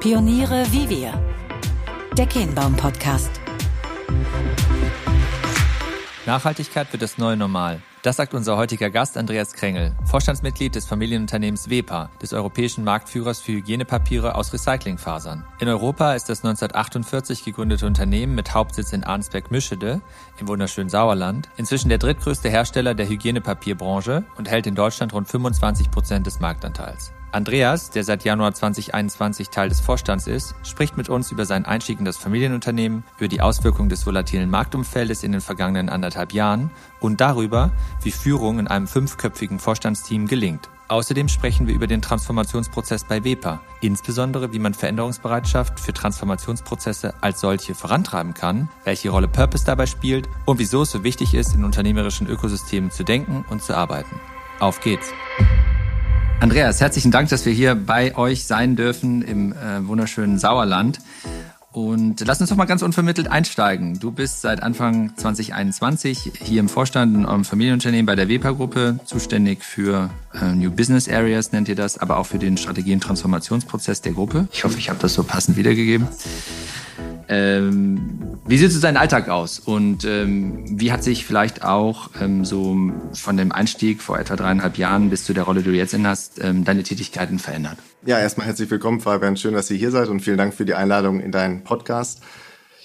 Pioniere wie wir. Der Kehnbaum Podcast. Nachhaltigkeit wird das neue Normal. Das sagt unser heutiger Gast Andreas Krängel, Vorstandsmitglied des Familienunternehmens WEPA, des europäischen Marktführers für Hygienepapiere aus Recyclingfasern. In Europa ist das 1948 gegründete Unternehmen mit Hauptsitz in Arnsberg-Mischede im wunderschönen Sauerland inzwischen der drittgrößte Hersteller der Hygienepapierbranche und hält in Deutschland rund 25 Prozent des Marktanteils. Andreas, der seit Januar 2021 Teil des Vorstands ist, spricht mit uns über seinen Einstieg in das Familienunternehmen, über die Auswirkungen des volatilen Marktumfeldes in den vergangenen anderthalb Jahren und darüber, wie Führung in einem fünfköpfigen Vorstandsteam gelingt. Außerdem sprechen wir über den Transformationsprozess bei WEPA, insbesondere wie man Veränderungsbereitschaft für Transformationsprozesse als solche vorantreiben kann, welche Rolle Purpose dabei spielt und wieso es so wichtig ist, in unternehmerischen Ökosystemen zu denken und zu arbeiten. Auf geht's! Andreas, herzlichen Dank, dass wir hier bei euch sein dürfen im äh, wunderschönen Sauerland. Und lass uns doch mal ganz unvermittelt einsteigen. Du bist seit Anfang 2021 hier im Vorstand in eurem Familienunternehmen bei der WEPA-Gruppe, zuständig für äh, New Business Areas, nennt ihr das, aber auch für den Strategie- und Transformationsprozess der Gruppe. Ich hoffe, ich habe das so passend wiedergegeben. Ähm, wie sieht so dein Alltag aus und ähm, wie hat sich vielleicht auch ähm, so von dem Einstieg vor etwa dreieinhalb Jahren bis zu der Rolle, die du jetzt in hast, ähm, deine Tätigkeiten verändert? Ja, erstmal herzlich willkommen, Fabian. Schön, dass ihr hier seid und vielen Dank für die Einladung in deinen Podcast.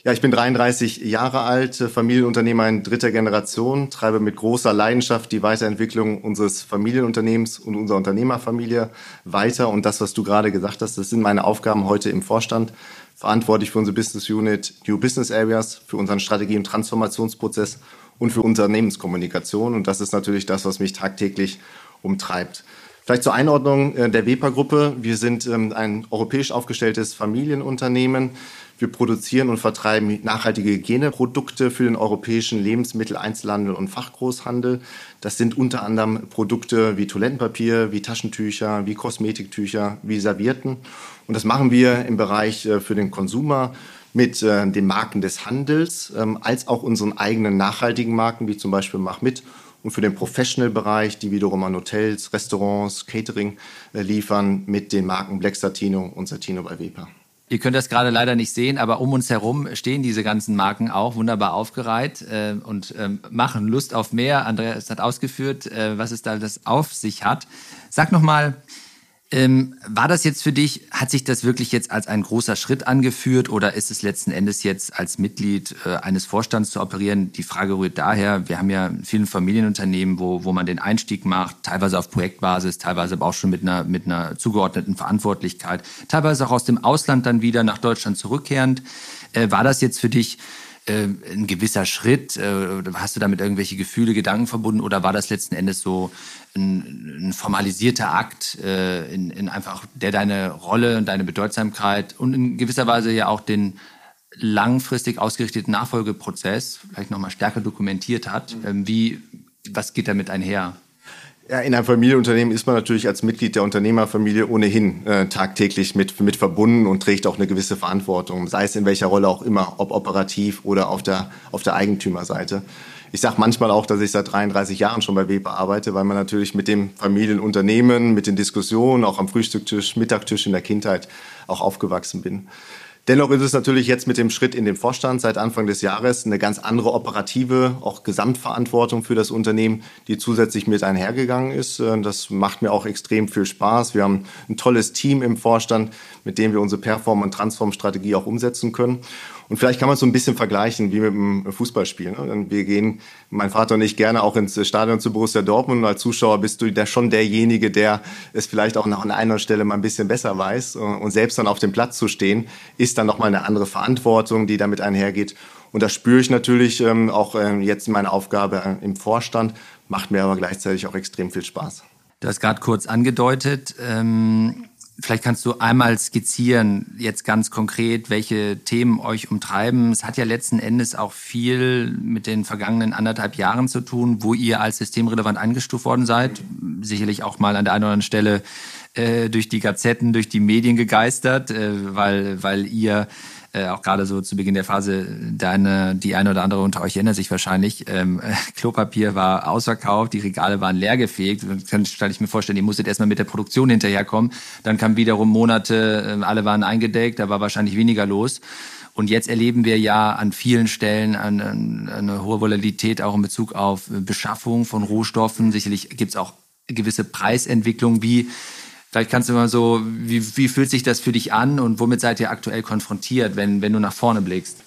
Ja, ich bin 33 Jahre alt, Familienunternehmer in dritter Generation, treibe mit großer Leidenschaft die Weiterentwicklung unseres Familienunternehmens und unserer Unternehmerfamilie weiter. Und das, was du gerade gesagt hast, das sind meine Aufgaben heute im Vorstand verantwortlich für unsere Business Unit New Business Areas, für unseren Strategie- und Transformationsprozess und für Unternehmenskommunikation. Und das ist natürlich das, was mich tagtäglich umtreibt. Vielleicht zur Einordnung äh, der WEPA-Gruppe. Wir sind ähm, ein europäisch aufgestelltes Familienunternehmen. Wir produzieren und vertreiben nachhaltige Hygieneprodukte für den europäischen Lebensmitteleinzelhandel und Fachgroßhandel. Das sind unter anderem Produkte wie Toilettenpapier, wie Taschentücher, wie Kosmetiktücher, wie Servietten. Und das machen wir im Bereich äh, für den Konsumer mit äh, den Marken des Handels, ähm, als auch unseren eigenen nachhaltigen Marken, wie zum Beispiel Mach mit. Und für den Professional-Bereich, die wiederum an Hotels, Restaurants, Catering äh, liefern, mit den Marken Black Satino und Satino bei Wepa. Ihr könnt das gerade leider nicht sehen, aber um uns herum stehen diese ganzen Marken auch wunderbar aufgereiht äh, und äh, machen Lust auf mehr. Andreas hat ausgeführt, äh, was es da das auf sich hat. Sag noch mal, ähm, war das jetzt für dich, hat sich das wirklich jetzt als ein großer Schritt angeführt oder ist es letzten Endes jetzt als Mitglied äh, eines Vorstands zu operieren? Die Frage rührt daher, wir haben ja vielen Familienunternehmen, wo, wo man den Einstieg macht, teilweise auf Projektbasis, teilweise aber auch schon mit einer, mit einer zugeordneten Verantwortlichkeit, teilweise auch aus dem Ausland dann wieder nach Deutschland zurückkehrend. Äh, war das jetzt für dich äh, ein gewisser Schritt? Äh, hast du damit irgendwelche Gefühle, Gedanken verbunden oder war das letzten Endes so ein, ein formalisierter Akt, äh, in, in einfach, der deine Rolle und deine Bedeutsamkeit und in gewisser Weise ja auch den langfristig ausgerichteten Nachfolgeprozess vielleicht nochmal stärker dokumentiert hat. Mhm. Ähm, wie, was geht damit einher? Ja, in einem Familienunternehmen ist man natürlich als Mitglied der Unternehmerfamilie ohnehin äh, tagtäglich mit, mit verbunden und trägt auch eine gewisse Verantwortung, sei es in welcher Rolle auch immer, ob operativ oder auf der, auf der Eigentümerseite. Ich sage manchmal auch, dass ich seit 33 Jahren schon bei Weber arbeite, weil man natürlich mit dem Familienunternehmen, mit den Diskussionen, auch am Frühstückstisch, Mittagtisch in der Kindheit auch aufgewachsen bin. Dennoch ist es natürlich jetzt mit dem Schritt in den Vorstand seit Anfang des Jahres eine ganz andere operative, auch Gesamtverantwortung für das Unternehmen, die zusätzlich mit einhergegangen ist. Äh, das macht mir auch extrem viel Spaß. Wir haben ein tolles Team im Vorstand, mit dem wir unsere Perform- und Transform-Strategie auch umsetzen können. Und vielleicht kann man es so ein bisschen vergleichen wie mit einem Fußballspiel. Ne? Wir gehen, mein Vater und ich, gerne auch ins Stadion zu Borussia Dortmund. Und als Zuschauer bist du da schon derjenige, der es vielleicht auch an einer Stelle mal ein bisschen besser weiß. Und selbst dann auf dem Platz zu stehen, ist dann nochmal eine andere Verantwortung, die damit einhergeht. Und das spüre ich natürlich ähm, auch ähm, jetzt in meiner Aufgabe äh, im Vorstand, macht mir aber gleichzeitig auch extrem viel Spaß. Du hast gerade kurz angedeutet, ähm Vielleicht kannst du einmal skizzieren, jetzt ganz konkret, welche Themen euch umtreiben. Es hat ja letzten Endes auch viel mit den vergangenen anderthalb Jahren zu tun, wo ihr als systemrelevant eingestuft worden seid. Sicherlich auch mal an der einen oder anderen Stelle äh, durch die Gazetten, durch die Medien gegeistert, äh, weil, weil ihr äh, auch gerade so zu Beginn der Phase, deine, die eine oder andere unter euch erinnert sich wahrscheinlich, ähm, Klopapier war ausverkauft, die Regale waren leergefegt. Dann kann ich mir vorstellen, ihr musstet erstmal mit der Produktion hinterherkommen. Dann kam wiederum Monate, äh, alle waren eingedeckt, da war wahrscheinlich weniger los. Und jetzt erleben wir ja an vielen Stellen eine, eine hohe Volatilität auch in Bezug auf Beschaffung von Rohstoffen. Sicherlich gibt es auch gewisse Preisentwicklungen. Wie Vielleicht kannst du mal so, wie, wie fühlt sich das für dich an und womit seid ihr aktuell konfrontiert, wenn, wenn du nach vorne blickst?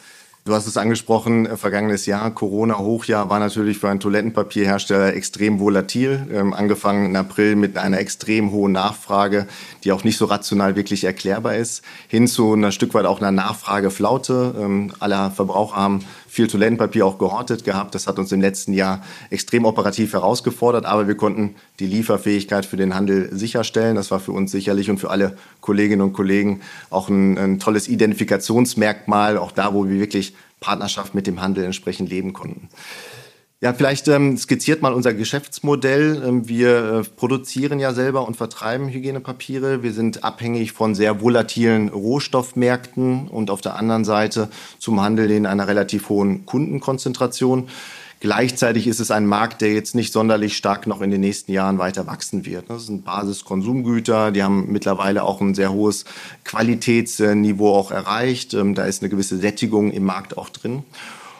Du hast es angesprochen, äh, vergangenes Jahr, Corona-Hochjahr war natürlich für einen Toilettenpapierhersteller extrem volatil. Ähm, angefangen im April mit einer extrem hohen Nachfrage, die auch nicht so rational wirklich erklärbar ist, hin zu einer Stück weit auch einer Nachfrageflaute. Ähm, alle Verbraucher haben viel Toilettenpapier auch gehortet gehabt. Das hat uns im letzten Jahr extrem operativ herausgefordert, aber wir konnten die Lieferfähigkeit für den Handel sicherstellen. Das war für uns sicherlich und für alle Kolleginnen und Kollegen auch ein, ein tolles Identifikationsmerkmal, auch da, wo wir wirklich Partnerschaft mit dem Handel entsprechend leben konnten. Ja, vielleicht ähm, skizziert mal unser Geschäftsmodell. Ähm, wir äh, produzieren ja selber und vertreiben Hygienepapiere. Wir sind abhängig von sehr volatilen Rohstoffmärkten und auf der anderen Seite zum Handel in einer relativ hohen Kundenkonzentration. Gleichzeitig ist es ein Markt, der jetzt nicht sonderlich stark noch in den nächsten Jahren weiter wachsen wird. Das sind Basiskonsumgüter, die haben mittlerweile auch ein sehr hohes Qualitätsniveau auch erreicht. Ähm, da ist eine gewisse Sättigung im Markt auch drin.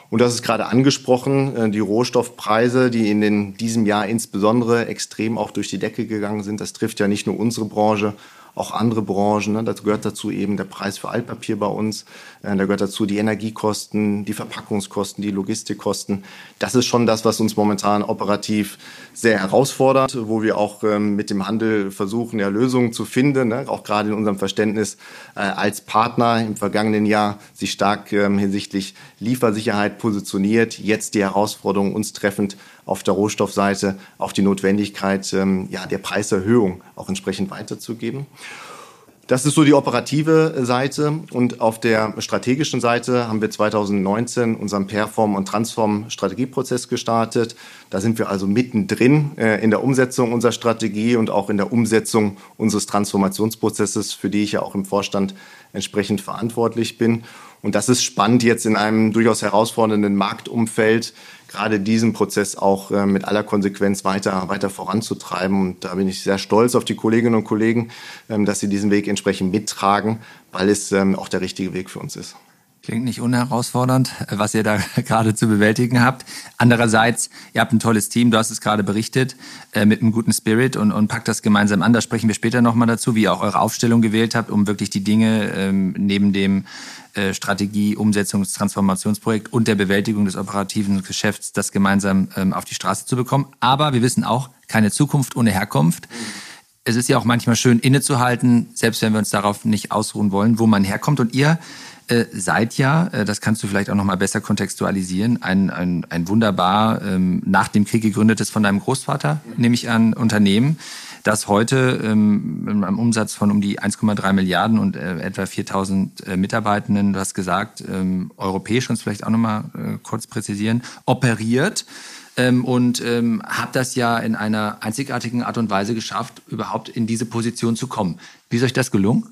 Und das ist gerade angesprochen, äh, die Rohstoffpreise, die in den, diesem Jahr insbesondere extrem auch durch die Decke gegangen sind. Das trifft ja nicht nur unsere Branche, auch andere Branchen. Ne? Das gehört dazu eben der Preis für Altpapier bei uns. Äh, da gehört dazu die Energiekosten, die Verpackungskosten, die Logistikkosten. Das ist schon das, was uns momentan operativ sehr herausfordert, wo wir auch ähm, mit dem Handel versuchen, ja, Lösungen zu finden. Ne? Auch gerade in unserem Verständnis äh, als Partner im vergangenen Jahr sich stark ähm, hinsichtlich Liefersicherheit positioniert. Jetzt die Herausforderung uns treffend auf der Rohstoffseite auch die Notwendigkeit ähm, ja, der Preiserhöhung auch entsprechend weiterzugeben. Das ist so die operative Seite. Und auf der strategischen Seite haben wir 2019 unseren Perform- und Transform-Strategieprozess gestartet. Da sind wir also mittendrin äh, in der Umsetzung unserer Strategie und auch in der Umsetzung unseres Transformationsprozesses, für die ich ja auch im Vorstand entsprechend verantwortlich bin. Und das ist spannend jetzt in einem durchaus herausfordernden Marktumfeld, gerade diesen Prozess auch äh, mit aller Konsequenz weiter, weiter voranzutreiben. Und da bin ich sehr stolz auf die Kolleginnen und Kollegen, ähm, dass sie diesen Weg entsprechend mittragen, weil es ähm, auch der richtige Weg für uns ist. Klingt nicht unherausfordernd, was ihr da gerade zu bewältigen habt. Andererseits, ihr habt ein tolles Team, du hast es gerade berichtet, äh, mit einem guten Spirit und, und packt das gemeinsam an. Da sprechen wir später nochmal dazu, wie ihr auch eure Aufstellung gewählt habt, um wirklich die Dinge ähm, neben dem äh, Strategie, Umsetzungs-, Transformationsprojekt und der Bewältigung des operativen Geschäfts das gemeinsam ähm, auf die Straße zu bekommen. Aber wir wissen auch, keine Zukunft ohne Herkunft. Es ist ja auch manchmal schön innezuhalten, selbst wenn wir uns darauf nicht ausruhen wollen, wo man herkommt. Und ihr äh, seid ja, äh, das kannst du vielleicht auch noch mal besser kontextualisieren, ein, ein, ein wunderbar ähm, nach dem Krieg gegründetes von deinem Großvater, nehme ich an, Unternehmen das heute ähm, mit einem Umsatz von um die 1,3 Milliarden und äh, etwa 4000 äh, Mitarbeitenden, du hast gesagt, ähm, europäisch, du vielleicht auch nochmal äh, kurz präzisieren, operiert ähm, und ähm, hat das ja in einer einzigartigen Art und Weise geschafft, überhaupt in diese Position zu kommen. Wie ist euch das gelungen?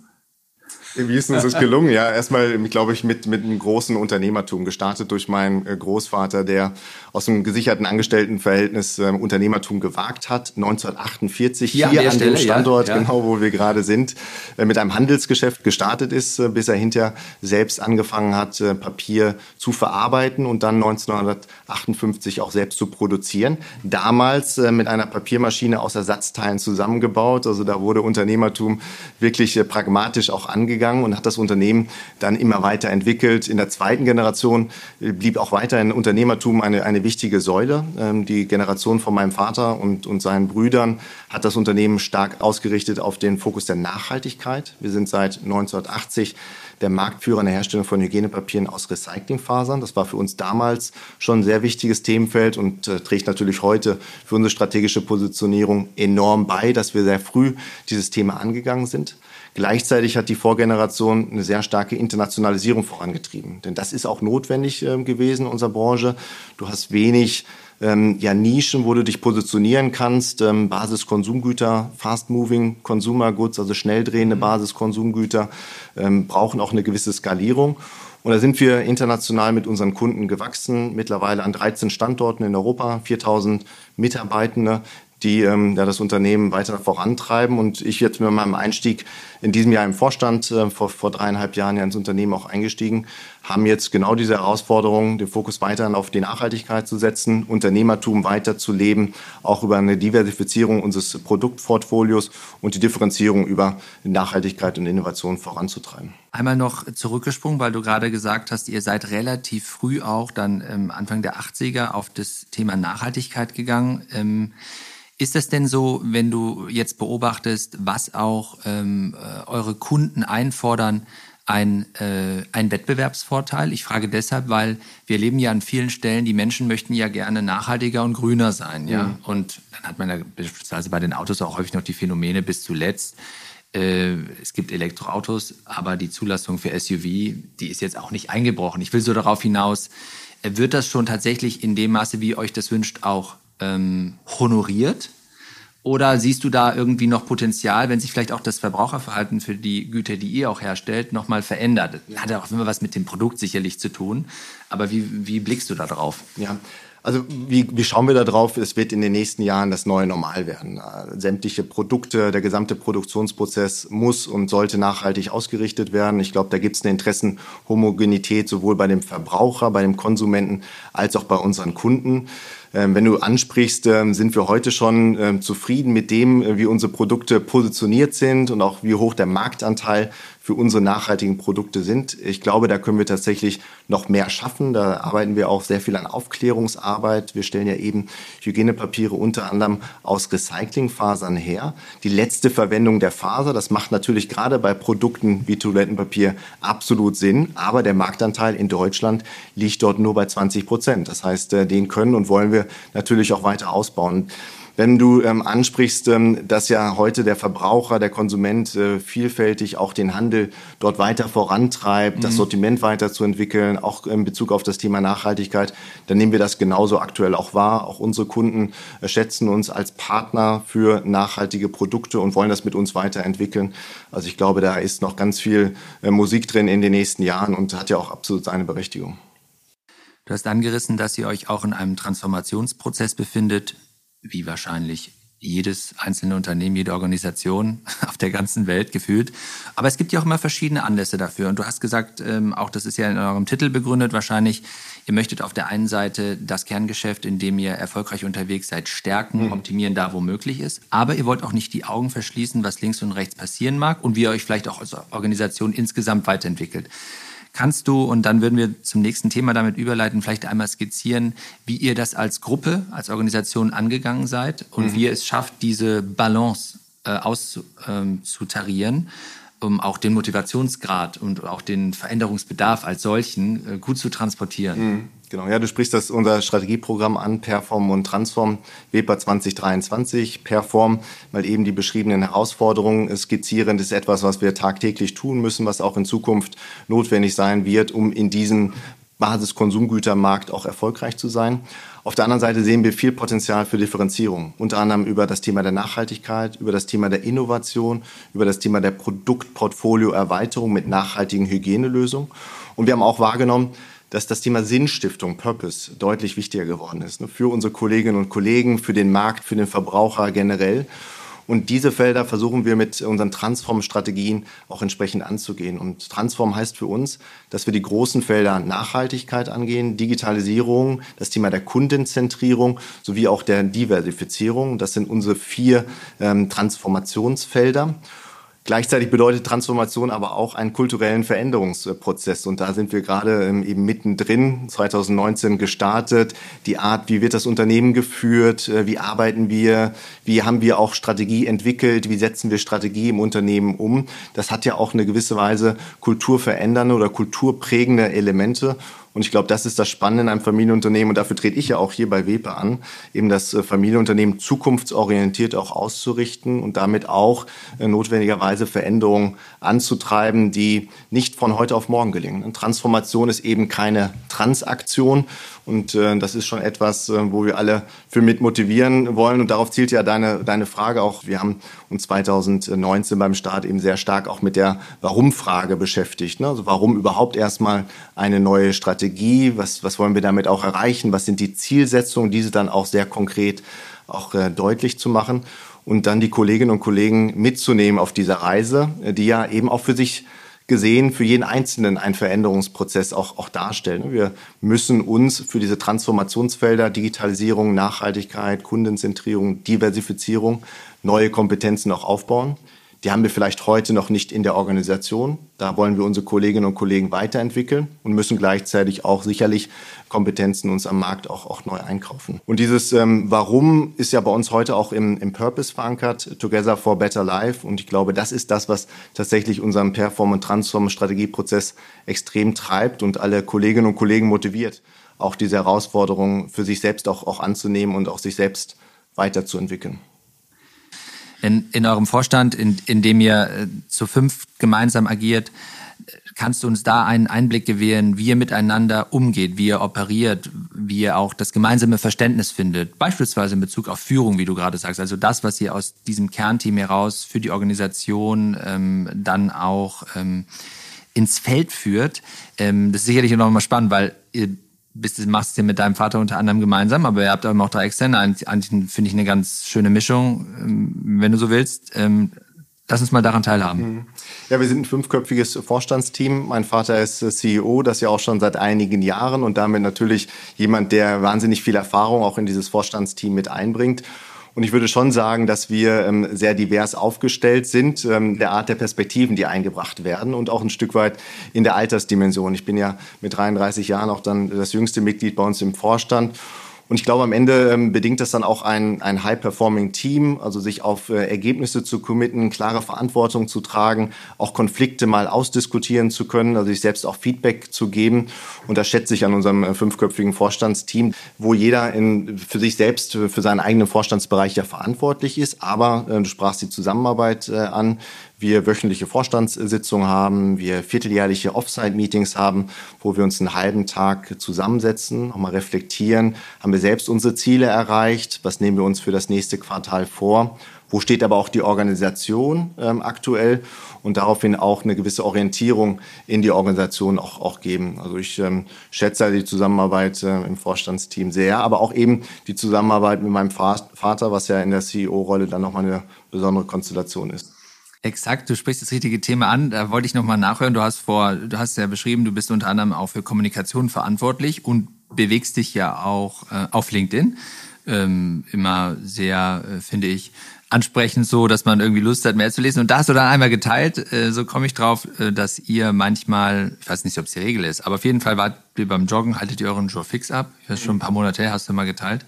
Wie ist uns das gelungen? Ja, erstmal, glaube ich, mit, mit einem großen Unternehmertum, gestartet durch meinen äh, Großvater, der aus einem gesicherten Angestelltenverhältnis äh, Unternehmertum gewagt hat. 1948 hier, hier an, an Stelle, dem Standort, ja, ja. genau wo wir gerade sind, äh, mit einem Handelsgeschäft gestartet ist, äh, bis er hinterher selbst angefangen hat, äh, Papier zu verarbeiten und dann 1958 auch selbst zu produzieren. Damals äh, mit einer Papiermaschine aus Ersatzteilen zusammengebaut. Also da wurde Unternehmertum wirklich pragmatisch auch angegangen gegangen und hat das Unternehmen dann immer weiter entwickelt. In der zweiten Generation äh, blieb auch weiterhin Unternehmertum eine, eine wichtige Säule. Ähm, die Generation von meinem Vater und, und seinen Brüdern hat das Unternehmen stark ausgerichtet auf den Fokus der Nachhaltigkeit. Wir sind seit 1980 der Marktführer in der Herstellung von Hygienepapieren aus Recyclingfasern. Das war für uns damals schon ein sehr wichtiges Themenfeld und äh, trägt natürlich heute für unsere strategische Positionierung enorm bei, dass wir sehr früh dieses Thema angegangen sind. Gleichzeitig hat die Vorgeneration eine sehr starke Internationalisierung vorangetrieben. Denn das ist auch notwendig äh, gewesen in unserer Branche. Du hast wenig ähm, ja, Nischen, wo du dich positionieren kannst. Ähm, Basiskonsumgüter, Fast-Moving Consumer Goods, also schnell drehende mhm. Basiskonsumgüter, ähm, brauchen auch eine gewisse Skalierung. Und da sind wir international mit unseren Kunden gewachsen, mittlerweile an 13 Standorten in Europa, 4000 Mitarbeitende, die ähm, ja, das Unternehmen weiter vorantreiben. Und ich jetzt mit meinem Einstieg in diesem Jahr im Vorstand, äh, vor, vor dreieinhalb Jahren ja ins Unternehmen auch eingestiegen, haben jetzt genau diese Herausforderung, den Fokus weiterhin auf die Nachhaltigkeit zu setzen, Unternehmertum weiterzuleben, auch über eine Diversifizierung unseres Produktportfolios und die Differenzierung über Nachhaltigkeit und Innovation voranzutreiben. Einmal noch zurückgesprungen, weil du gerade gesagt hast, ihr seid relativ früh auch dann ähm, Anfang der 80er auf das Thema Nachhaltigkeit gegangen. Ähm, ist es denn so, wenn du jetzt beobachtest, was auch ähm, äh, eure Kunden einfordern, ein, äh, ein Wettbewerbsvorteil? Ich frage deshalb, weil wir leben ja an vielen Stellen, die Menschen möchten ja gerne nachhaltiger und grüner sein. Ja? Mhm. Und dann hat man ja beispielsweise bei den Autos auch häufig noch die Phänomene bis zuletzt. Äh, es gibt Elektroautos, aber die Zulassung für SUV, die ist jetzt auch nicht eingebrochen. Ich will so darauf hinaus, äh, wird das schon tatsächlich in dem Maße, wie ihr euch das wünscht, auch ähm, honoriert? Oder siehst du da irgendwie noch Potenzial, wenn sich vielleicht auch das Verbraucherverhalten für die Güter, die ihr auch herstellt, nochmal verändert? Hat ja auch immer was mit dem Produkt sicherlich zu tun. Aber wie, wie blickst du da drauf? Ja, also wie, wie schauen wir da drauf? Es wird in den nächsten Jahren das neue Normal werden. Äh, sämtliche Produkte, der gesamte Produktionsprozess muss und sollte nachhaltig ausgerichtet werden. Ich glaube, da gibt es eine Interessenhomogenität sowohl bei dem Verbraucher, bei dem Konsumenten als auch bei unseren Kunden. Ähm, wenn du ansprichst, ähm, sind wir heute schon ähm, zufrieden mit dem, äh, wie unsere Produkte positioniert sind und auch wie hoch der Marktanteil für unsere nachhaltigen Produkte sind. Ich glaube, da können wir tatsächlich noch mehr schaffen. Da arbeiten wir auch sehr viel an Aufklärungsarbeit. Wir stellen ja eben Hygienepapiere unter anderem aus Recyclingfasern her. Die letzte Verwendung der Faser, das macht natürlich gerade bei Produkten wie Toilettenpapier absolut Sinn. Aber der Marktanteil in Deutschland liegt dort nur bei 20 Prozent. Das heißt, äh, den können und wollen wir natürlich auch weiter ausbauen. Wenn du ähm, ansprichst, ähm, dass ja heute der Verbraucher, der Konsument äh, vielfältig auch den Handel dort weiter vorantreibt, mhm. das Sortiment weiterzuentwickeln, auch in Bezug auf das Thema Nachhaltigkeit, dann nehmen wir das genauso aktuell auch wahr. Auch unsere Kunden äh, schätzen uns als Partner für nachhaltige Produkte und wollen das mit uns weiterentwickeln. Also ich glaube, da ist noch ganz viel äh, Musik drin in den nächsten Jahren und hat ja auch absolut seine Berechtigung. Du hast angerissen, dass ihr euch auch in einem Transformationsprozess befindet wie wahrscheinlich jedes einzelne Unternehmen, jede Organisation auf der ganzen Welt gefühlt. Aber es gibt ja auch immer verschiedene Anlässe dafür. Und du hast gesagt, ähm, auch das ist ja in eurem Titel begründet wahrscheinlich, ihr möchtet auf der einen Seite das Kerngeschäft, in dem ihr erfolgreich unterwegs seid, stärken, mhm. optimieren, da wo möglich ist. Aber ihr wollt auch nicht die Augen verschließen, was links und rechts passieren mag und wie ihr euch vielleicht auch als Organisation insgesamt weiterentwickelt. Kannst du, und dann würden wir zum nächsten Thema damit überleiten, vielleicht einmal skizzieren, wie ihr das als Gruppe, als angegangen seid und mhm. wie ihr es schafft, diese Balance äh, auszutarieren, ähm, um auch den Motivationsgrad und auch den Veränderungsbedarf als solchen äh, gut zu transportieren? Mhm. Genau, ja, du sprichst das unser Strategieprogramm an, Perform und Transform, WEPA 2023. Perform, weil eben die beschriebenen Herausforderungen skizzieren, das ist etwas, was wir tagtäglich tun müssen, was auch in Zukunft notwendig sein wird, um in diesem Basiskonsumgütermarkt auch erfolgreich zu sein. Auf der anderen Seite sehen wir viel Potenzial für Differenzierung, unter anderem über das Thema der Nachhaltigkeit, über das Thema der Innovation, über das Thema der Produktportfolioerweiterung mit nachhaltigen Hygienelösungen. Und wir haben auch wahrgenommen, dass das Thema Sinnstiftung, Purpose, deutlich wichtiger geworden ist. Ne? Für unsere Kolleginnen und Kollegen, für den Markt, für den Verbraucher generell. Und diese Felder versuchen wir mit unseren Transform-Strategien auch entsprechend anzugehen. Und Transform heißt für uns, dass wir die großen Felder Nachhaltigkeit angehen, Digitalisierung, das Thema der Kundenzentrierung sowie auch der Diversifizierung. Das sind unsere vier ähm, Transformationsfelder. Gleichzeitig bedeutet Transformation aber auch einen kulturellen Veränderungsprozess. Und da sind wir gerade ähm, eben mittendrin, 2019 gestartet. Die Art, wie wird das Unternehmen geführt, äh, wie arbeiten wir, wie haben wir auch Strategie entwickelt, wie setzen wir Strategie im Unternehmen um. Das hat ja auch eine gewisse Weise kulturverändernde oder kulturprägende Elemente. Und ich glaube, das ist das Spannende in einem Familienunternehmen. Und dafür trete ich ja auch hier bei WEPE an, eben das äh, Familienunternehmen zukunftsorientiert auch auszurichten und damit auch äh, notwendigerweise Veränderungen anzutreiben, die nicht von heute auf morgen gelingen. Eine Transformation ist eben keine Transaktion. Und äh, das ist schon etwas, äh, wo wir alle für mit motivieren wollen. Und darauf zielt ja deine, deine Frage auch. Wir haben uns 2019 beim Start eben sehr stark auch mit der Warum-Frage beschäftigt. Ne? Also warum überhaupt erstmal eine neue Strategie? Was, was wollen wir damit auch erreichen? Was sind die Zielsetzungen? Diese dann auch sehr konkret auch äh, deutlich zu machen und dann die Kolleginnen und Kollegen mitzunehmen auf dieser Reise, äh, die ja eben auch für sich gesehen für jeden Einzelnen einen Veränderungsprozess auch, auch darstellen. Wir müssen uns für diese Transformationsfelder Digitalisierung, Nachhaltigkeit, Kundenzentrierung, Diversifizierung neue Kompetenzen auch aufbauen. Die haben wir vielleicht heute noch nicht in der Organisation. Da wollen wir unsere Kolleginnen und Kollegen weiterentwickeln und müssen gleichzeitig auch sicherlich Kompetenzen uns am Markt auch, auch neu einkaufen. Und dieses ähm, Warum ist ja bei uns heute auch im, im Purpose verankert, Together for Better Life. Und ich glaube, das ist das, was tatsächlich unseren Perform- und Transform-Strategieprozess extrem treibt und alle Kolleginnen und Kollegen motiviert, auch diese Herausforderungen für sich selbst auch, auch anzunehmen und auch sich selbst weiterzuentwickeln in, in eurem Vorstand, in, in dem ihr äh, zu fünf gemeinsam agiert, kannst du uns da einen Einblick gewähren, wie ihr miteinander umgeht, wie ihr operiert, wie ihr auch das gemeinsame Verständnis findet, beispielsweise in Bezug auf Führung, wie du gerade sagst, also das, was ihr aus diesem Kernteam heraus für die Organisation ähm, dann auch ähm, ins Feld führt. Ähm, das ist sicherlich noch mal spannend, weil ihr bist, machst ja mit deinem Vater unter anderem gemeinsam, aber ihr habt auch noch drei Externe. Eigentlich finde ich eine ganz schöne Mischung, ähm, wenn du so willst. Ähm, lass uns mal daran teilhaben. Mhm. Ja, wir sind ein fünfköpfiges Vorstandsteam. Mein Vater ist äh, CEO, das ja auch schon seit einigen Jahren und damit natürlich jemand, der wahnsinnig viel Erfahrung auch in dieses Vorstandsteam mit einbringt. Und ich würde schon sagen, dass wir ähm, sehr divers aufgestellt sind, ähm, der Art der Perspektiven, die eingebracht werden und auch ein Stück weit in der Altersdimension. Ich bin ja mit 33 Jahren auch dann das jüngste Mitglied bei uns im Vorstand. Und ich glaube, am Ende ähm, bedingt das dann auch ein, ein High-Performing-Team, also sich auf äh, Ergebnisse zu committen, klare Verantwortung zu tragen, auch Konflikte mal ausdiskutieren zu können, also sich selbst auch Feedback zu geben. Und das schätze ich an unserem äh, fünfköpfigen Vorstandsteam, wo jeder in, für sich selbst, für seinen eigenen Vorstandsbereich ja verantwortlich ist. Aber äh, du sprachst die Zusammenarbeit äh, an wir wöchentliche Vorstandssitzungen haben, wir vierteljährliche Offsite-Meetings haben, wo wir uns einen halben Tag zusammensetzen, nochmal reflektieren, haben wir selbst unsere Ziele erreicht, was nehmen wir uns für das nächste Quartal vor, wo steht aber auch die Organisation ähm, aktuell und daraufhin auch eine gewisse Orientierung in die Organisation auch, auch geben. Also ich ähm, schätze die Zusammenarbeit äh, im Vorstandsteam sehr, aber auch eben die Zusammenarbeit mit meinem Vater, was ja in der CEO-Rolle dann nochmal eine besondere Konstellation ist. Exakt, du sprichst das richtige Thema an. Da wollte ich nochmal nachhören. Du hast vor, du hast ja beschrieben, du bist unter anderem auch für Kommunikation verantwortlich und bewegst dich ja auch äh, auf LinkedIn. Ähm, immer sehr, äh, finde ich, ansprechend so, dass man irgendwie Lust hat, mehr zu lesen. Und da hast du dann einmal geteilt, äh, so komme ich drauf, äh, dass ihr manchmal, ich weiß nicht, ob es die Regel ist, aber auf jeden Fall wart ihr beim Joggen, haltet ihr euren Joe fix ab. Das ist schon ein paar Monate her, hast du mal geteilt.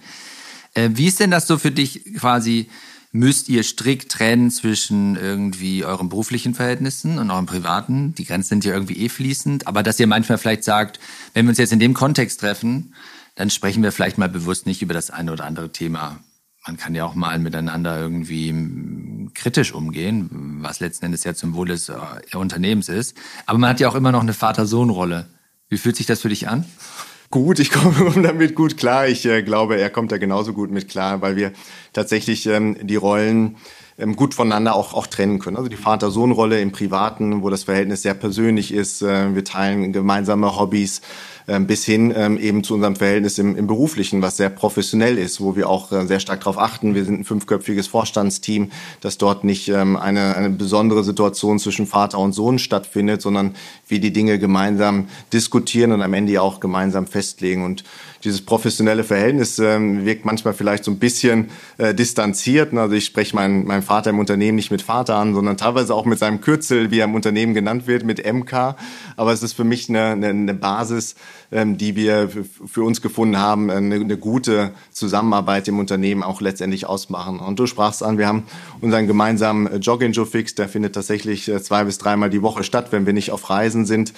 Äh, wie ist denn das so für dich quasi? Müsst ihr strikt trennen zwischen irgendwie euren beruflichen Verhältnissen und euren privaten. Die Grenzen sind ja irgendwie eh fließend, aber dass ihr manchmal vielleicht sagt, wenn wir uns jetzt in dem Kontext treffen, dann sprechen wir vielleicht mal bewusst nicht über das eine oder andere Thema. Man kann ja auch mal miteinander irgendwie hm, kritisch umgehen, was letzten Endes ja zum Wohle des äh, Unternehmens ist. Aber man hat ja auch immer noch eine Vater-Sohn-Rolle. Wie fühlt sich das für dich an? Gut, ich komme damit gut klar. Ich äh, glaube, er kommt da genauso gut mit klar, weil wir tatsächlich ähm, die Rollen ähm, gut voneinander auch, auch trennen können. Also die Vater-Sohn-Rolle im Privaten, wo das Verhältnis sehr persönlich ist. Äh, wir teilen gemeinsame Hobbys bis hin ähm, eben zu unserem Verhältnis im, im Beruflichen, was sehr professionell ist, wo wir auch äh, sehr stark darauf achten. Wir sind ein fünfköpfiges Vorstandsteam, dass dort nicht ähm, eine, eine besondere Situation zwischen Vater und Sohn stattfindet, sondern wir die Dinge gemeinsam diskutieren und am Ende auch gemeinsam festlegen. Und dieses professionelle Verhältnis ähm, wirkt manchmal vielleicht so ein bisschen äh, distanziert. Also ich spreche meinen, meinen Vater im Unternehmen nicht mit Vater an, sondern teilweise auch mit seinem Kürzel, wie er im Unternehmen genannt wird, mit MK. Aber es ist für mich eine, eine, eine Basis, ähm, die wir für uns gefunden haben, eine, eine gute Zusammenarbeit im Unternehmen auch letztendlich ausmachen. Und du sprachst an, wir haben unseren gemeinsamen Jogging Joe Fix, der findet tatsächlich äh, zwei bis dreimal die Woche statt, wenn wir nicht auf Reisen sind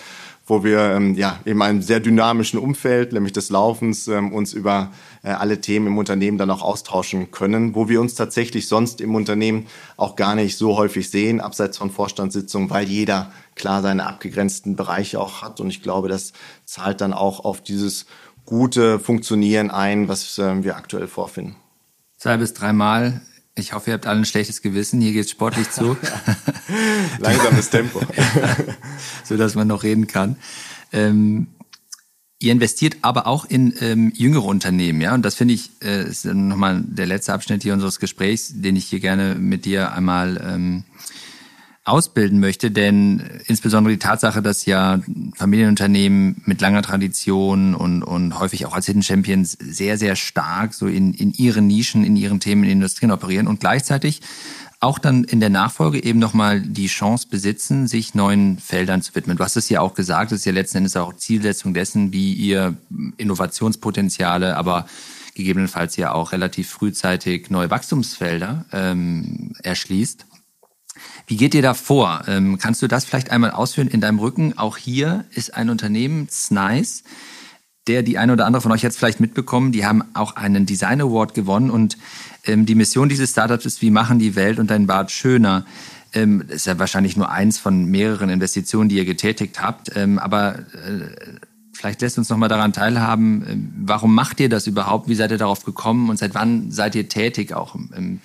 wo wir ähm, ja in einem sehr dynamischen Umfeld, nämlich des Laufens, ähm, uns über äh, alle Themen im Unternehmen dann auch austauschen können, wo wir uns tatsächlich sonst im Unternehmen auch gar nicht so häufig sehen, abseits von Vorstandssitzungen, weil jeder klar seine abgegrenzten Bereiche auch hat. Und ich glaube, das zahlt dann auch auf dieses gute Funktionieren ein, was äh, wir aktuell vorfinden. Zwei bis dreimal ich hoffe, ihr habt alle ein schlechtes Gewissen. Hier geht es sportlich zu. Langsames Tempo. so dass man noch reden kann. Ähm, ihr investiert aber auch in ähm, jüngere Unternehmen, ja. Und das finde ich, äh, ist nochmal der letzte Abschnitt hier unseres Gesprächs, den ich hier gerne mit dir einmal ähm, ausbilden möchte, denn insbesondere die Tatsache, dass ja Familienunternehmen mit langer Tradition und, und häufig auch als Hidden Champions sehr, sehr stark so in, in ihren Nischen, in ihren Themen, in Industrien operieren und gleichzeitig auch dann in der Nachfolge eben nochmal die Chance besitzen, sich neuen Feldern zu widmen. Du hast es ja auch gesagt, das ist ja letzten Endes auch Zielsetzung dessen, wie ihr Innovationspotenziale, aber gegebenenfalls ja auch relativ frühzeitig neue Wachstumsfelder ähm, erschließt. Wie geht ihr da vor? Ähm, kannst du das vielleicht einmal ausführen in deinem Rücken? Auch hier ist ein Unternehmen, Snice, der die eine oder andere von euch jetzt vielleicht mitbekommen, die haben auch einen Design Award gewonnen und ähm, die Mission dieses Startups ist, wie machen die Welt und dein Bart schöner. Ähm, ist ja wahrscheinlich nur eins von mehreren Investitionen, die ihr getätigt habt, ähm, aber äh, Vielleicht lässt uns noch mal daran teilhaben, ähm, warum macht ihr das überhaupt? Wie seid ihr darauf gekommen und seit wann seid ihr tätig, auch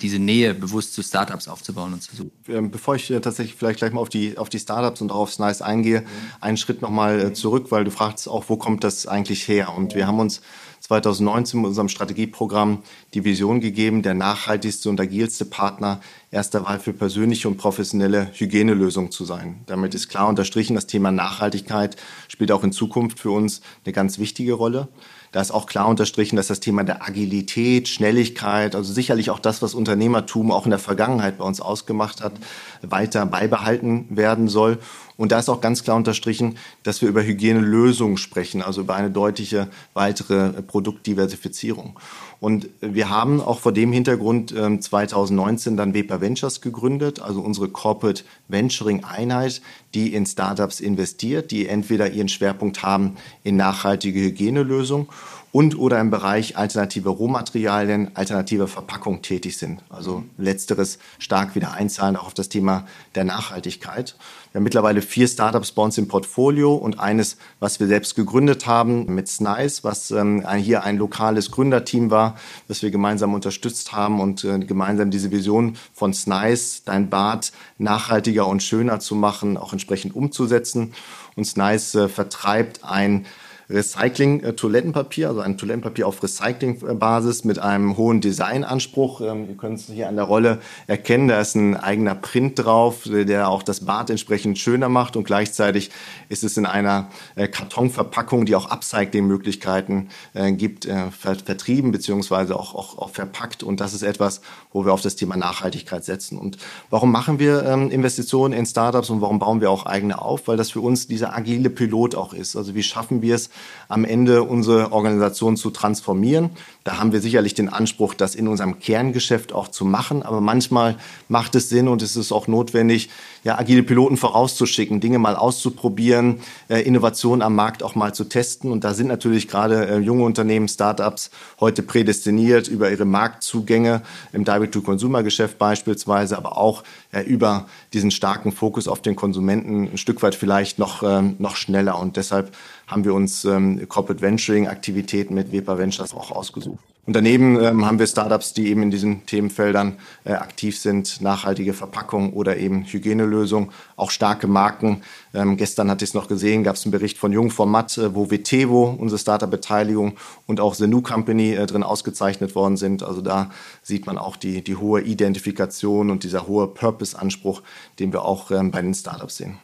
diese Nähe bewusst zu Startups aufzubauen und zu suchen? Ähm, bevor ich äh, tatsächlich vielleicht gleich mal auf die, auf die Startups und auch aufs Nice eingehe, mhm. einen Schritt noch mal äh, zurück, weil du fragst auch, wo kommt das eigentlich her? Und wir haben uns 2019 mit unserem Strategieprogramm die Vision gegeben, der nachhaltigste und agilste Partner erster Wahl für persönliche und professionelle Hygienelösungen zu sein. Damit ist klar unterstrichen, das Thema Nachhaltigkeit spielt auch in Zukunft für uns eine ganz wichtige Rolle. Da ist auch klar unterstrichen, dass das Thema der Agilität, Schnelligkeit, also sicherlich auch das, was Unternehmertum auch in der Vergangenheit bei uns ausgemacht hat, weiter beibehalten werden soll. Und da ist auch ganz klar unterstrichen, dass wir über Hygienelösungen sprechen, also über eine deutliche weitere Produktdiversifizierung. Und wir haben auch vor dem Hintergrund 2019 ähm, dann Weber Ventures gegründet, also unsere Corporate Venturing Einheit, die in Startups investiert, die entweder ihren Schwerpunkt haben in nachhaltige Hygienelösungen und oder im Bereich alternative Rohmaterialien, alternative Verpackung tätig sind. Also letzteres stark wieder einzahlen auch auf das Thema der Nachhaltigkeit. Wir haben mittlerweile vier Startups bei uns im Portfolio und eines, was wir selbst gegründet haben mit Snice, was ähm, hier ein lokales Gründerteam war, das wir gemeinsam unterstützt haben und äh, gemeinsam diese Vision von Snice, dein Bad nachhaltiger und schöner zu machen, auch entsprechend umzusetzen. Und Snice äh, vertreibt ein Recycling-Toilettenpapier, also ein Toilettenpapier auf Recycling-Basis mit einem hohen Designanspruch. Ähm, ihr könnt es hier an der Rolle erkennen, da ist ein eigener Print drauf, der auch das Bad entsprechend schöner macht und gleichzeitig ist es in einer äh, Kartonverpackung, die auch Upcycling-Möglichkeiten äh, gibt, äh, vertrieben beziehungsweise auch, auch, auch verpackt und das ist etwas, wo wir auf das Thema Nachhaltigkeit setzen. Und warum machen wir ähm, Investitionen in Startups und warum bauen wir auch eigene auf? Weil das für uns dieser agile Pilot auch ist. Also wie schaffen wir es, am Ende unsere Organisation zu transformieren. Da haben wir sicherlich den Anspruch, das in unserem Kerngeschäft auch zu machen. Aber manchmal macht es Sinn und es ist auch notwendig, ja, agile Piloten vorauszuschicken, Dinge mal auszuprobieren, äh, Innovationen am Markt auch mal zu testen. Und da sind natürlich gerade äh, junge Unternehmen, Startups heute prädestiniert über ihre Marktzugänge im Direct-to-Consumer-Geschäft beispielsweise, aber auch äh, über diesen starken Fokus auf den Konsumenten ein Stück weit vielleicht noch, ähm, noch schneller. Und deshalb haben wir uns ähm, Corporate Venturing Aktivitäten mit Weber Ventures auch ausgesucht. Und daneben ähm, haben wir Startups, die eben in diesen Themenfeldern äh, aktiv sind, nachhaltige Verpackung oder eben Hygienelösung, auch starke Marken. Ähm, gestern hatte ich es noch gesehen, gab es einen Bericht von Jungformat, äh, wo Vitevo, unsere Startup-Beteiligung und auch The New Company äh, drin ausgezeichnet worden sind. Also da sieht man auch die, die hohe Identifikation und dieser hohe Purpose-Anspruch, den wir auch ähm, bei den Startups sehen.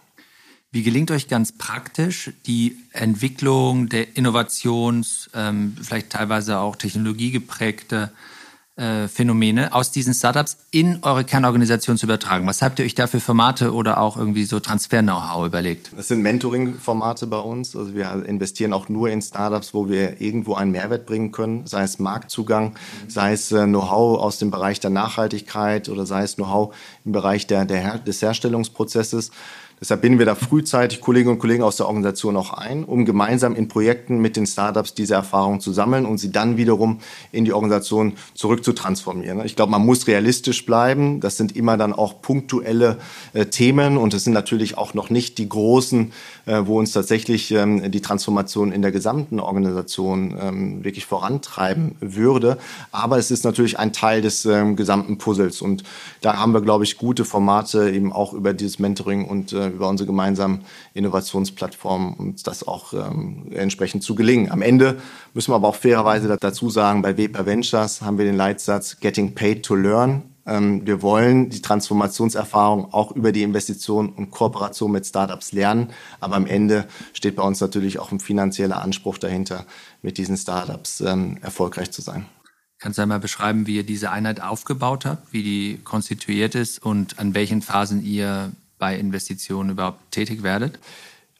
Wie gelingt euch ganz praktisch die Entwicklung der Innovations, ähm, vielleicht teilweise auch technologiegeprägte äh, Phänomene aus diesen Startups in eure Kernorganisation zu übertragen? Was habt ihr euch da für Formate oder auch irgendwie so Transfer-Know-how überlegt? Das sind Mentoring-Formate bei uns. Also wir investieren auch nur in Startups, wo wir irgendwo einen Mehrwert bringen können, sei es Marktzugang, sei es äh, Know-how aus dem Bereich der Nachhaltigkeit oder sei es Know-how im Bereich der, der, des Herstellungsprozesses. Deshalb binden wir da frühzeitig Kolleginnen und Kollegen aus der Organisation auch ein, um gemeinsam in Projekten mit den Startups diese Erfahrungen zu sammeln und sie dann wiederum in die Organisation zurück zu transformieren. Ich glaube, man muss realistisch bleiben. Das sind immer dann auch punktuelle äh, Themen und es sind natürlich auch noch nicht die großen, äh, wo uns tatsächlich ähm, die Transformation in der gesamten Organisation ähm, wirklich vorantreiben würde. Aber es ist natürlich ein Teil des ähm, gesamten Puzzles und da haben wir, glaube ich, gute Formate eben auch über dieses Mentoring und äh, über unsere gemeinsamen Innovationsplattformen, um das auch ähm, entsprechend zu gelingen. Am Ende müssen wir aber auch fairerweise dazu sagen, bei Weber Ventures haben wir den Leitsatz Getting Paid to Learn. Ähm, wir wollen die Transformationserfahrung auch über die Investition und Kooperation mit Startups lernen. Aber am Ende steht bei uns natürlich auch ein finanzieller Anspruch dahinter, mit diesen Startups ähm, erfolgreich zu sein. Kannst du einmal beschreiben, wie ihr diese Einheit aufgebaut habt, wie die konstituiert ist und an welchen Phasen ihr bei Investitionen überhaupt tätig werdet?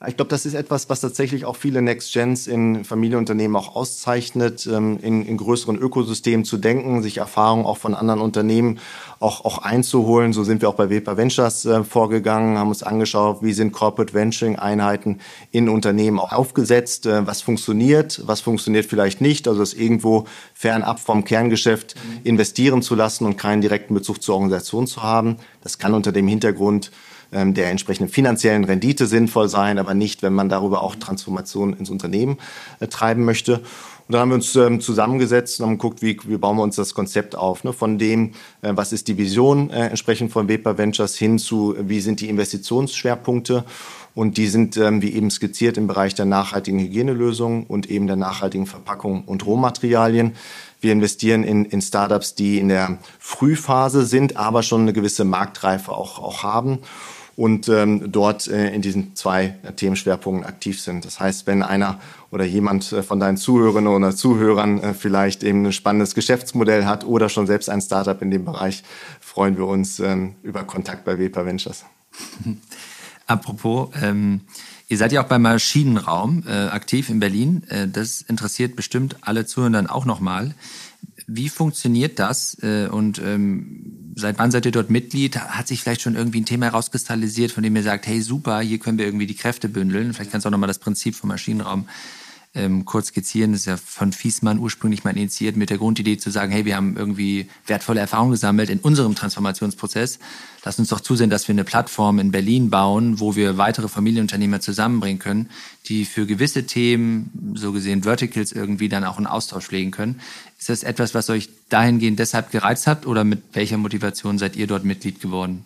Ich glaube, das ist etwas, was tatsächlich auch viele Next Gens in Familienunternehmen auch auszeichnet, ähm, in, in größeren Ökosystemen zu denken, sich Erfahrungen auch von anderen Unternehmen auch, auch einzuholen. So sind wir auch bei Weber Ventures äh, vorgegangen, haben uns angeschaut, wie sind Corporate Venturing Einheiten in Unternehmen auch aufgesetzt, äh, was funktioniert, was funktioniert vielleicht nicht, also das irgendwo fernab vom Kerngeschäft investieren zu lassen und keinen direkten Bezug zur Organisation zu haben. Das kann unter dem Hintergrund ähm, der entsprechenden finanziellen Rendite sinnvoll sein, aber nicht, wenn man darüber auch Transformation ins Unternehmen äh, treiben möchte. Und dann haben wir uns ähm, zusammengesetzt und haben geguckt, wie, wie bauen wir uns das Konzept auf. Ne? Von dem, äh, was ist die Vision äh, entsprechend von Weber Ventures hin zu, wie sind die Investitionsschwerpunkte. Und die sind, ähm, wie eben skizziert, im Bereich der nachhaltigen Hygienelösungen und eben der nachhaltigen Verpackung und Rohmaterialien. Wir investieren in, in Startups, die in der Frühphase sind, aber schon eine gewisse Marktreife auch, auch haben und ähm, dort äh, in diesen zwei Themenschwerpunkten aktiv sind. Das heißt, wenn einer oder jemand äh, von deinen Zuhörerinnen oder Zuhörern äh, vielleicht eben ein spannendes Geschäftsmodell hat oder schon selbst ein Startup in dem Bereich, freuen wir uns ähm, über Kontakt bei Wepa Ventures. Apropos, ähm, ihr seid ja auch beim Maschinenraum äh, aktiv in Berlin. Äh, das interessiert bestimmt alle Zuhörenden auch nochmal. Wie funktioniert das äh, und ähm, seit wann seid ihr dort Mitglied? Hat sich vielleicht schon irgendwie ein Thema herauskristallisiert, von dem ihr sagt, hey super, hier können wir irgendwie die Kräfte bündeln. Vielleicht kannst du auch nochmal das Prinzip vom Maschinenraum ähm, kurz skizzieren. Das ist ja von Fiesmann ursprünglich mal initiiert mit der Grundidee zu sagen, hey, wir haben irgendwie wertvolle Erfahrungen gesammelt in unserem Transformationsprozess. Lass uns doch zusehen, dass wir eine Plattform in Berlin bauen, wo wir weitere Familienunternehmer zusammenbringen können, die für gewisse Themen, so gesehen Verticals, irgendwie dann auch einen Austausch pflegen können. Ist das etwas, was euch dahingehend deshalb gereizt hat oder mit welcher Motivation seid ihr dort Mitglied geworden?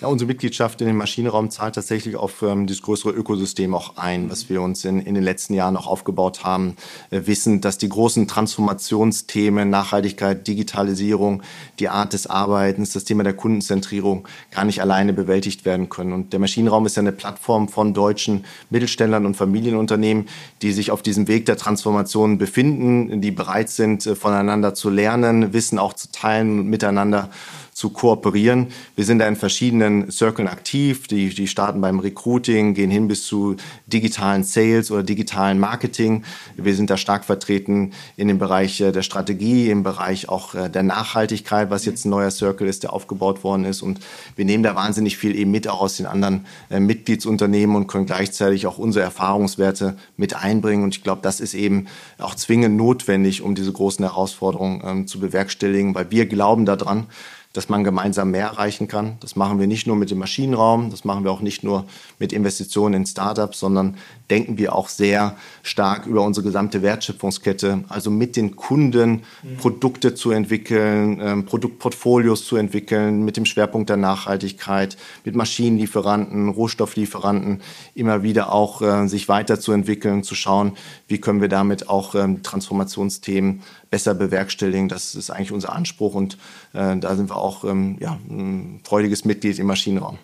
Ja, unsere Mitgliedschaft in den Maschinenraum zahlt tatsächlich auf ähm, das größere Ökosystem auch ein, was wir uns in, in den letzten Jahren auch aufgebaut haben, äh, wissen, dass die großen Transformationsthemen, Nachhaltigkeit, Digitalisierung, die Art des Arbeitens, das Thema der Kundenzentrierung gar nicht alleine bewältigt werden können. Und der Maschinenraum ist ja eine Plattform von deutschen Mittelständlern und Familienunternehmen, die sich auf diesem Weg der Transformation befinden, die bereit sind, äh, voneinander zu lernen, Wissen auch zu teilen und miteinander zu kooperieren. Wir sind da in verschiedenen Circles aktiv. Die, die starten beim Recruiting, gehen hin bis zu digitalen Sales oder digitalen Marketing. Wir sind da stark vertreten in dem Bereich äh, der Strategie, im Bereich auch äh, der Nachhaltigkeit, was jetzt ein neuer Circle ist, der aufgebaut worden ist. Und wir nehmen da wahnsinnig viel eben mit auch aus den anderen äh, Mitgliedsunternehmen und können gleichzeitig auch unsere Erfahrungswerte mit einbringen. Und ich glaube, das ist eben auch zwingend notwendig, um diese großen Herausforderungen ähm, zu bewerkstelligen, weil wir glauben daran, dass man gemeinsam mehr erreichen kann. Das machen wir nicht nur mit dem Maschinenraum, das machen wir auch nicht nur mit Investitionen in Startups, sondern denken wir auch sehr stark über unsere gesamte Wertschöpfungskette, also mit den Kunden mhm. Produkte zu entwickeln, ähm, Produktportfolios zu entwickeln, mit dem Schwerpunkt der Nachhaltigkeit, mit Maschinenlieferanten, Rohstofflieferanten, immer wieder auch äh, sich weiterzuentwickeln, zu schauen, wie können wir damit auch ähm, Transformationsthemen besser bewerkstelligen. Das ist eigentlich unser Anspruch und äh, da sind wir auch ähm, ja, ein freudiges Mitglied im Maschinenraum.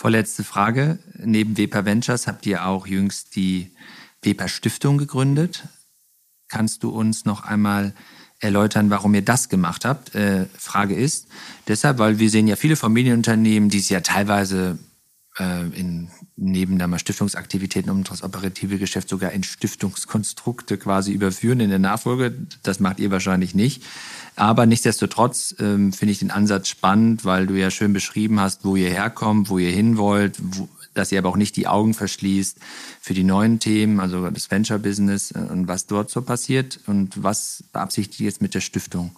Vorletzte Frage. Neben Weber Ventures habt ihr auch jüngst die Weber Stiftung gegründet. Kannst du uns noch einmal erläutern, warum ihr das gemacht habt? Äh, Frage ist deshalb, weil wir sehen ja viele Familienunternehmen, die es ja teilweise äh, in neben der Stiftungsaktivitäten um das operative Geschäft sogar in Stiftungskonstrukte quasi überführen in der Nachfolge. Das macht ihr wahrscheinlich nicht. Aber nichtsdestotrotz ähm, finde ich den Ansatz spannend, weil du ja schön beschrieben hast, wo ihr herkommt, wo ihr hin wollt, wo, dass ihr aber auch nicht die Augen verschließt für die neuen Themen, also das Venture Business äh, und was dort so passiert und was beabsichtigt ihr jetzt mit der Stiftung?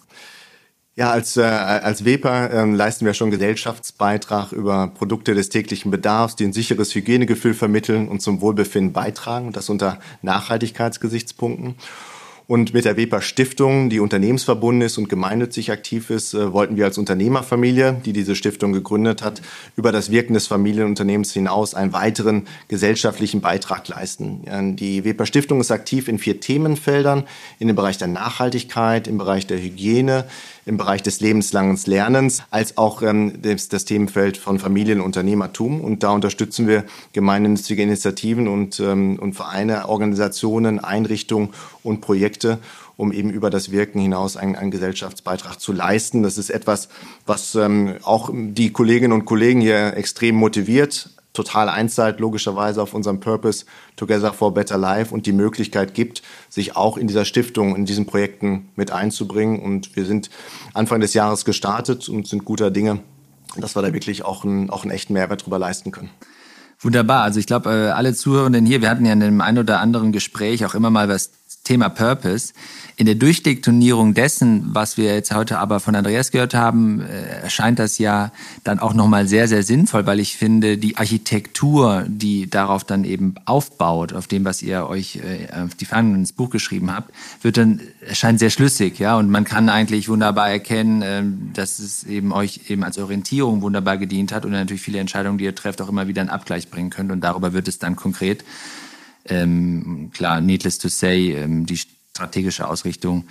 Ja, als, äh, als WEPA äh, leisten wir schon Gesellschaftsbeitrag über Produkte des täglichen Bedarfs, die ein sicheres Hygienegefühl vermitteln und zum Wohlbefinden beitragen, das unter Nachhaltigkeitsgesichtspunkten. Und mit der Weber Stiftung, die unternehmensverbunden ist und gemeinnützig aktiv ist, äh, wollten wir als Unternehmerfamilie, die diese Stiftung gegründet hat, über das Wirken des Familienunternehmens hinaus einen weiteren gesellschaftlichen Beitrag leisten. Die Weber Stiftung ist aktiv in vier Themenfeldern, in dem Bereich der Nachhaltigkeit, im Bereich der Hygiene, im Bereich des lebenslangen Lernens, als auch ähm, das, das, Themenfeld von Familienunternehmertum. Und da unterstützen wir gemeinnützige Initiativen und, ähm, und Vereine, Organisationen, Einrichtungen und Projekte, um eben über das Wirken hinaus einen, einen Gesellschaftsbeitrag zu leisten. Das ist etwas, was ähm, auch die Kolleginnen und Kollegen hier extrem motiviert total einzahlt, logischerweise auf unserem Purpose Together for Better Life und die Möglichkeit gibt, sich auch in dieser Stiftung, in diesen Projekten mit einzubringen. Und wir sind Anfang des Jahres gestartet und sind guter Dinge, dass wir da wirklich auch einen, auch einen echten Mehrwert drüber leisten können. Wunderbar. Also ich glaube, äh, alle Zuhörenden hier, wir hatten ja in dem einen oder anderen Gespräch auch immer mal was Thema Purpose. In der Durchdektonierung dessen, was wir jetzt heute aber von Andreas gehört haben, äh, erscheint das ja dann auch nochmal sehr, sehr sinnvoll, weil ich finde, die Architektur, die darauf dann eben aufbaut, auf dem, was ihr euch äh, auf die Fahnen ins Buch geschrieben habt, wird dann, erscheint sehr schlüssig, ja, und man kann eigentlich wunderbar erkennen, äh, dass es eben euch eben als Orientierung wunderbar gedient hat und natürlich viele Entscheidungen, die ihr trefft, auch immer wieder einen Abgleich bringen könnt und darüber wird es dann konkret. Ähm, klar, needless to say, ähm, die strategische Ausrichtung,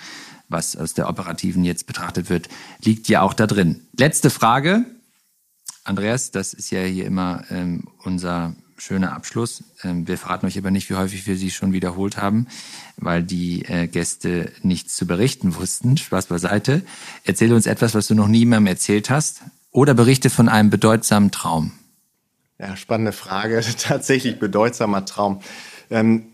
was aus der operativen jetzt betrachtet wird, liegt ja auch da drin. Letzte Frage. Andreas, das ist ja hier immer ähm, unser schöner Abschluss. Ähm, wir verraten euch aber nicht, wie häufig wir sie schon wiederholt haben, weil die äh, Gäste nichts zu berichten wussten. Spaß beiseite. Erzähle uns etwas, was du noch niemandem erzählt hast oder berichte von einem bedeutsamen Traum. Ja, spannende Frage. Tatsächlich bedeutsamer Traum. Ähm,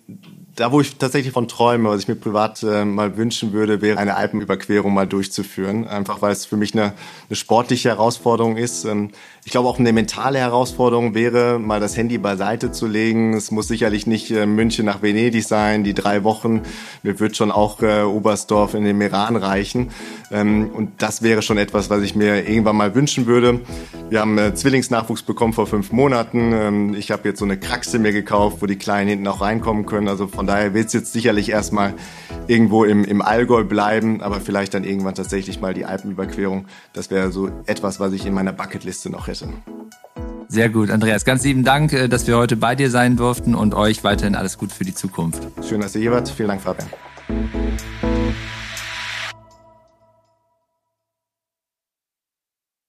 da, wo ich tatsächlich von träume, was ich mir privat äh, mal wünschen würde, wäre eine Alpenüberquerung mal durchzuführen. Einfach weil es für mich eine, eine sportliche Herausforderung ist. Ähm, ich glaube auch eine mentale Herausforderung wäre, mal das Handy beiseite zu legen. Es muss sicherlich nicht äh, München nach Venedig sein, die drei Wochen. Mir wird schon auch äh, Oberstdorf in den Meran reichen. Ähm, und das wäre schon etwas, was ich mir irgendwann mal wünschen würde. Wir haben äh, Zwillingsnachwuchs bekommen vor fünf Monaten. Ähm, ich habe jetzt so eine Kraxe mir gekauft, wo die Kleinen hinten auch reinkommen können. Also von daher wird es jetzt sicherlich erstmal irgendwo im, im Allgäu bleiben, aber vielleicht dann irgendwann tatsächlich mal die Alpenüberquerung. Das wäre so etwas, was ich in meiner Bucketliste noch hätte. Sehr gut, Andreas. Ganz lieben Dank, äh, dass wir heute bei dir sein durften und euch weiterhin alles gut für die Zukunft. Schön, dass ihr hier wart. Vielen Dank, Fabian.